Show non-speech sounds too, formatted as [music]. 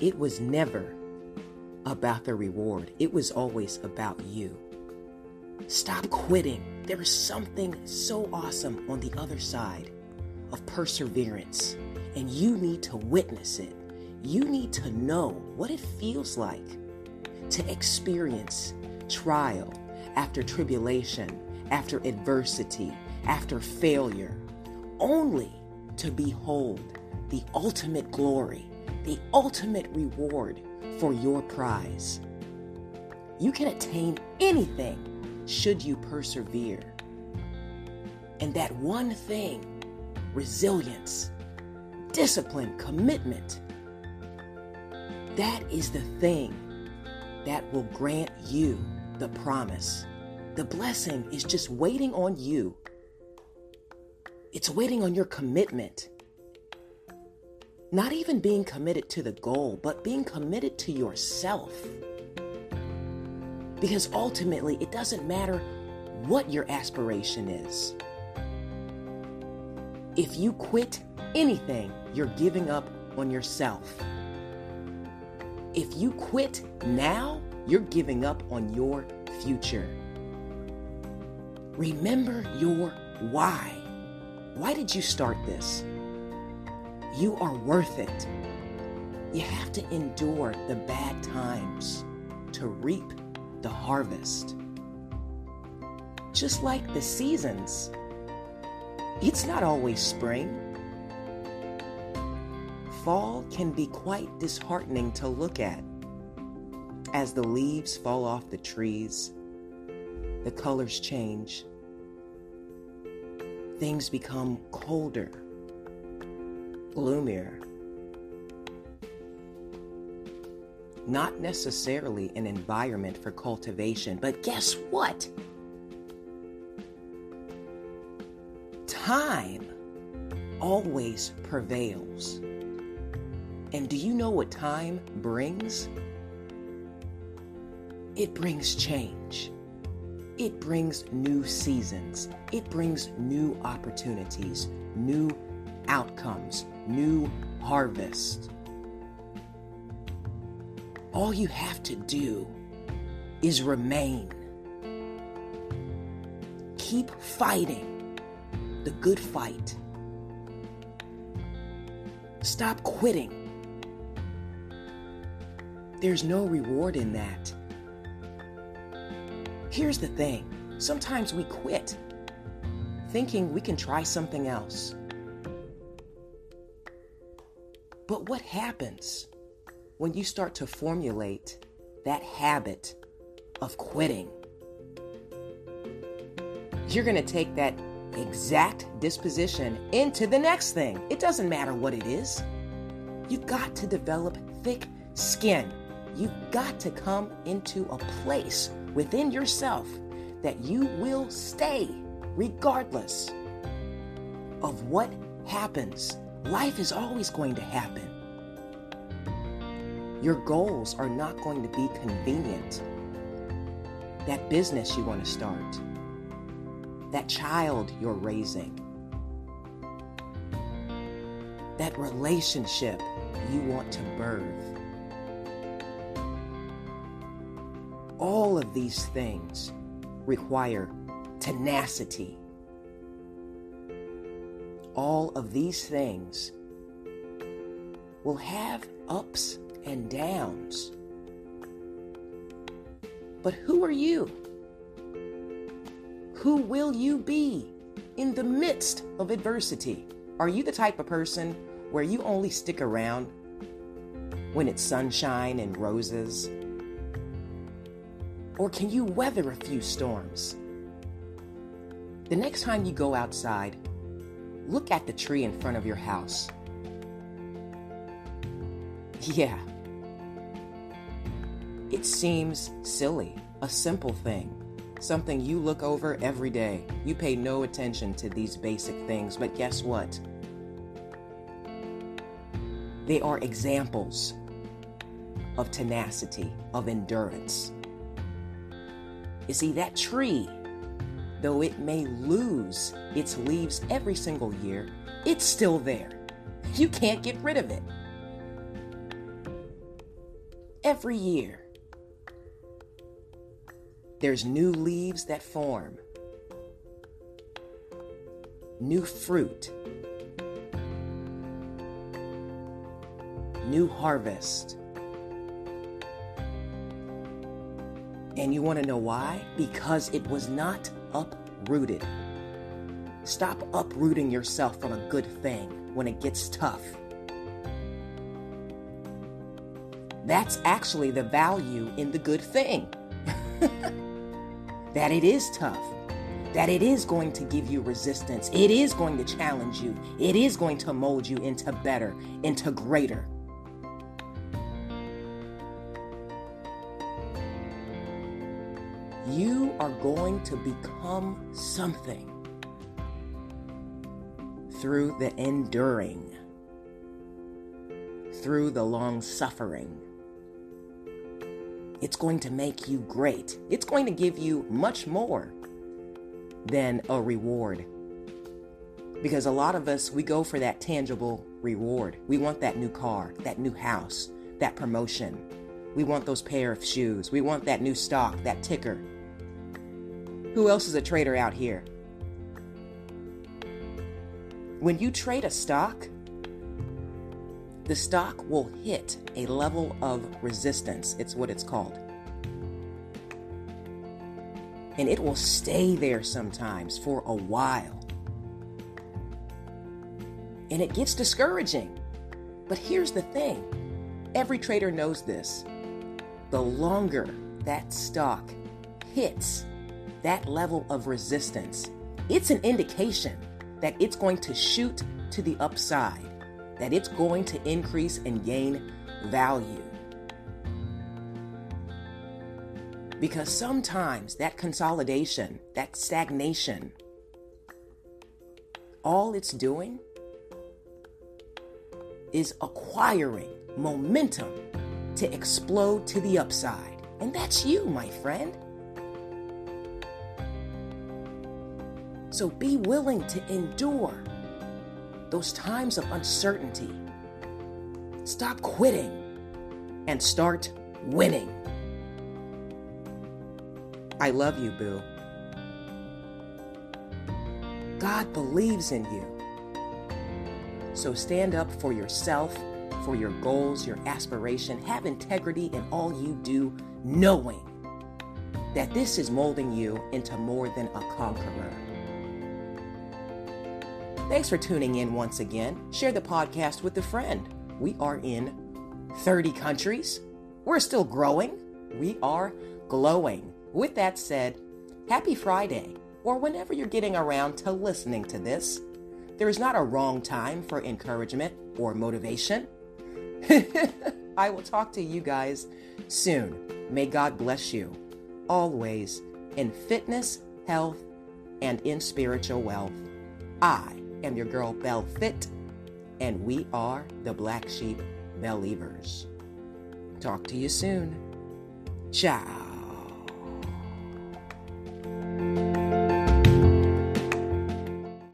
it was never about the reward, it was always about you. Stop quitting. There is something so awesome on the other side of perseverance, and you need to witness it. You need to know what it feels like to experience trial after tribulation, after adversity, after failure, only to behold the ultimate glory, the ultimate reward for your prize. You can attain anything should you persevere. And that one thing, resilience, discipline, commitment, that is the thing that will grant you the promise. The blessing is just waiting on you. It's waiting on your commitment. Not even being committed to the goal, but being committed to yourself. Because ultimately, it doesn't matter what your aspiration is. If you quit anything, you're giving up on yourself. If you quit now, you're giving up on your future. Remember your why. Why did you start this? You are worth it. You have to endure the bad times to reap the harvest. Just like the seasons, it's not always spring. Fall can be quite disheartening to look at as the leaves fall off the trees, the colors change, things become colder, gloomier. Not necessarily an environment for cultivation, but guess what? Time always prevails. And do you know what time brings? It brings change. It brings new seasons. It brings new opportunities, new outcomes, new harvest. All you have to do is remain. Keep fighting the good fight. Stop quitting. There's no reward in that. Here's the thing sometimes we quit thinking we can try something else. But what happens when you start to formulate that habit of quitting? You're going to take that exact disposition into the next thing. It doesn't matter what it is. You've got to develop thick skin. You've got to come into a place within yourself that you will stay regardless of what happens. Life is always going to happen. Your goals are not going to be convenient. That business you want to start, that child you're raising, that relationship you want to birth All of these things require tenacity. All of these things will have ups and downs. But who are you? Who will you be in the midst of adversity? Are you the type of person where you only stick around when it's sunshine and roses or can you weather a few storms? The next time you go outside, look at the tree in front of your house. Yeah. It seems silly, a simple thing, something you look over every day. You pay no attention to these basic things, but guess what? They are examples of tenacity, of endurance. You see, that tree, though it may lose its leaves every single year, it's still there. You can't get rid of it. every year, there's new leaves that form, new fruit, new harvest. And you want to know why? Because it was not uprooted. Stop uprooting yourself from a good thing when it gets tough. That's actually the value in the good thing. [laughs] that it is tough. That it is going to give you resistance. It is going to challenge you. It is going to mold you into better, into greater. You are going to become something through the enduring, through the long suffering. It's going to make you great. It's going to give you much more than a reward. Because a lot of us, we go for that tangible reward. We want that new car, that new house, that promotion. We want those pair of shoes. We want that new stock, that ticker. Who else is a trader out here? When you trade a stock, the stock will hit a level of resistance. It's what it's called. And it will stay there sometimes for a while. And it gets discouraging. But here's the thing every trader knows this. The longer that stock hits that level of resistance, it's an indication that it's going to shoot to the upside, that it's going to increase and gain value. Because sometimes that consolidation, that stagnation, all it's doing is acquiring momentum to explode to the upside. And that's you, my friend. So be willing to endure those times of uncertainty. Stop quitting and start winning. I love you, Boo. God believes in you. So stand up for yourself, for your goals, your aspiration. Have integrity in all you do, knowing that this is molding you into more than a conqueror. Thanks for tuning in once again. Share the podcast with a friend. We are in 30 countries. We're still growing. We are glowing. With that said, happy Friday, or whenever you're getting around to listening to this. There is not a wrong time for encouragement or motivation. [laughs] I will talk to you guys soon. May God bless you always in fitness, health, and in spiritual wealth. I am your girl Belle Fit, and we are the Black Sheep Believers. Talk to you soon. Ciao.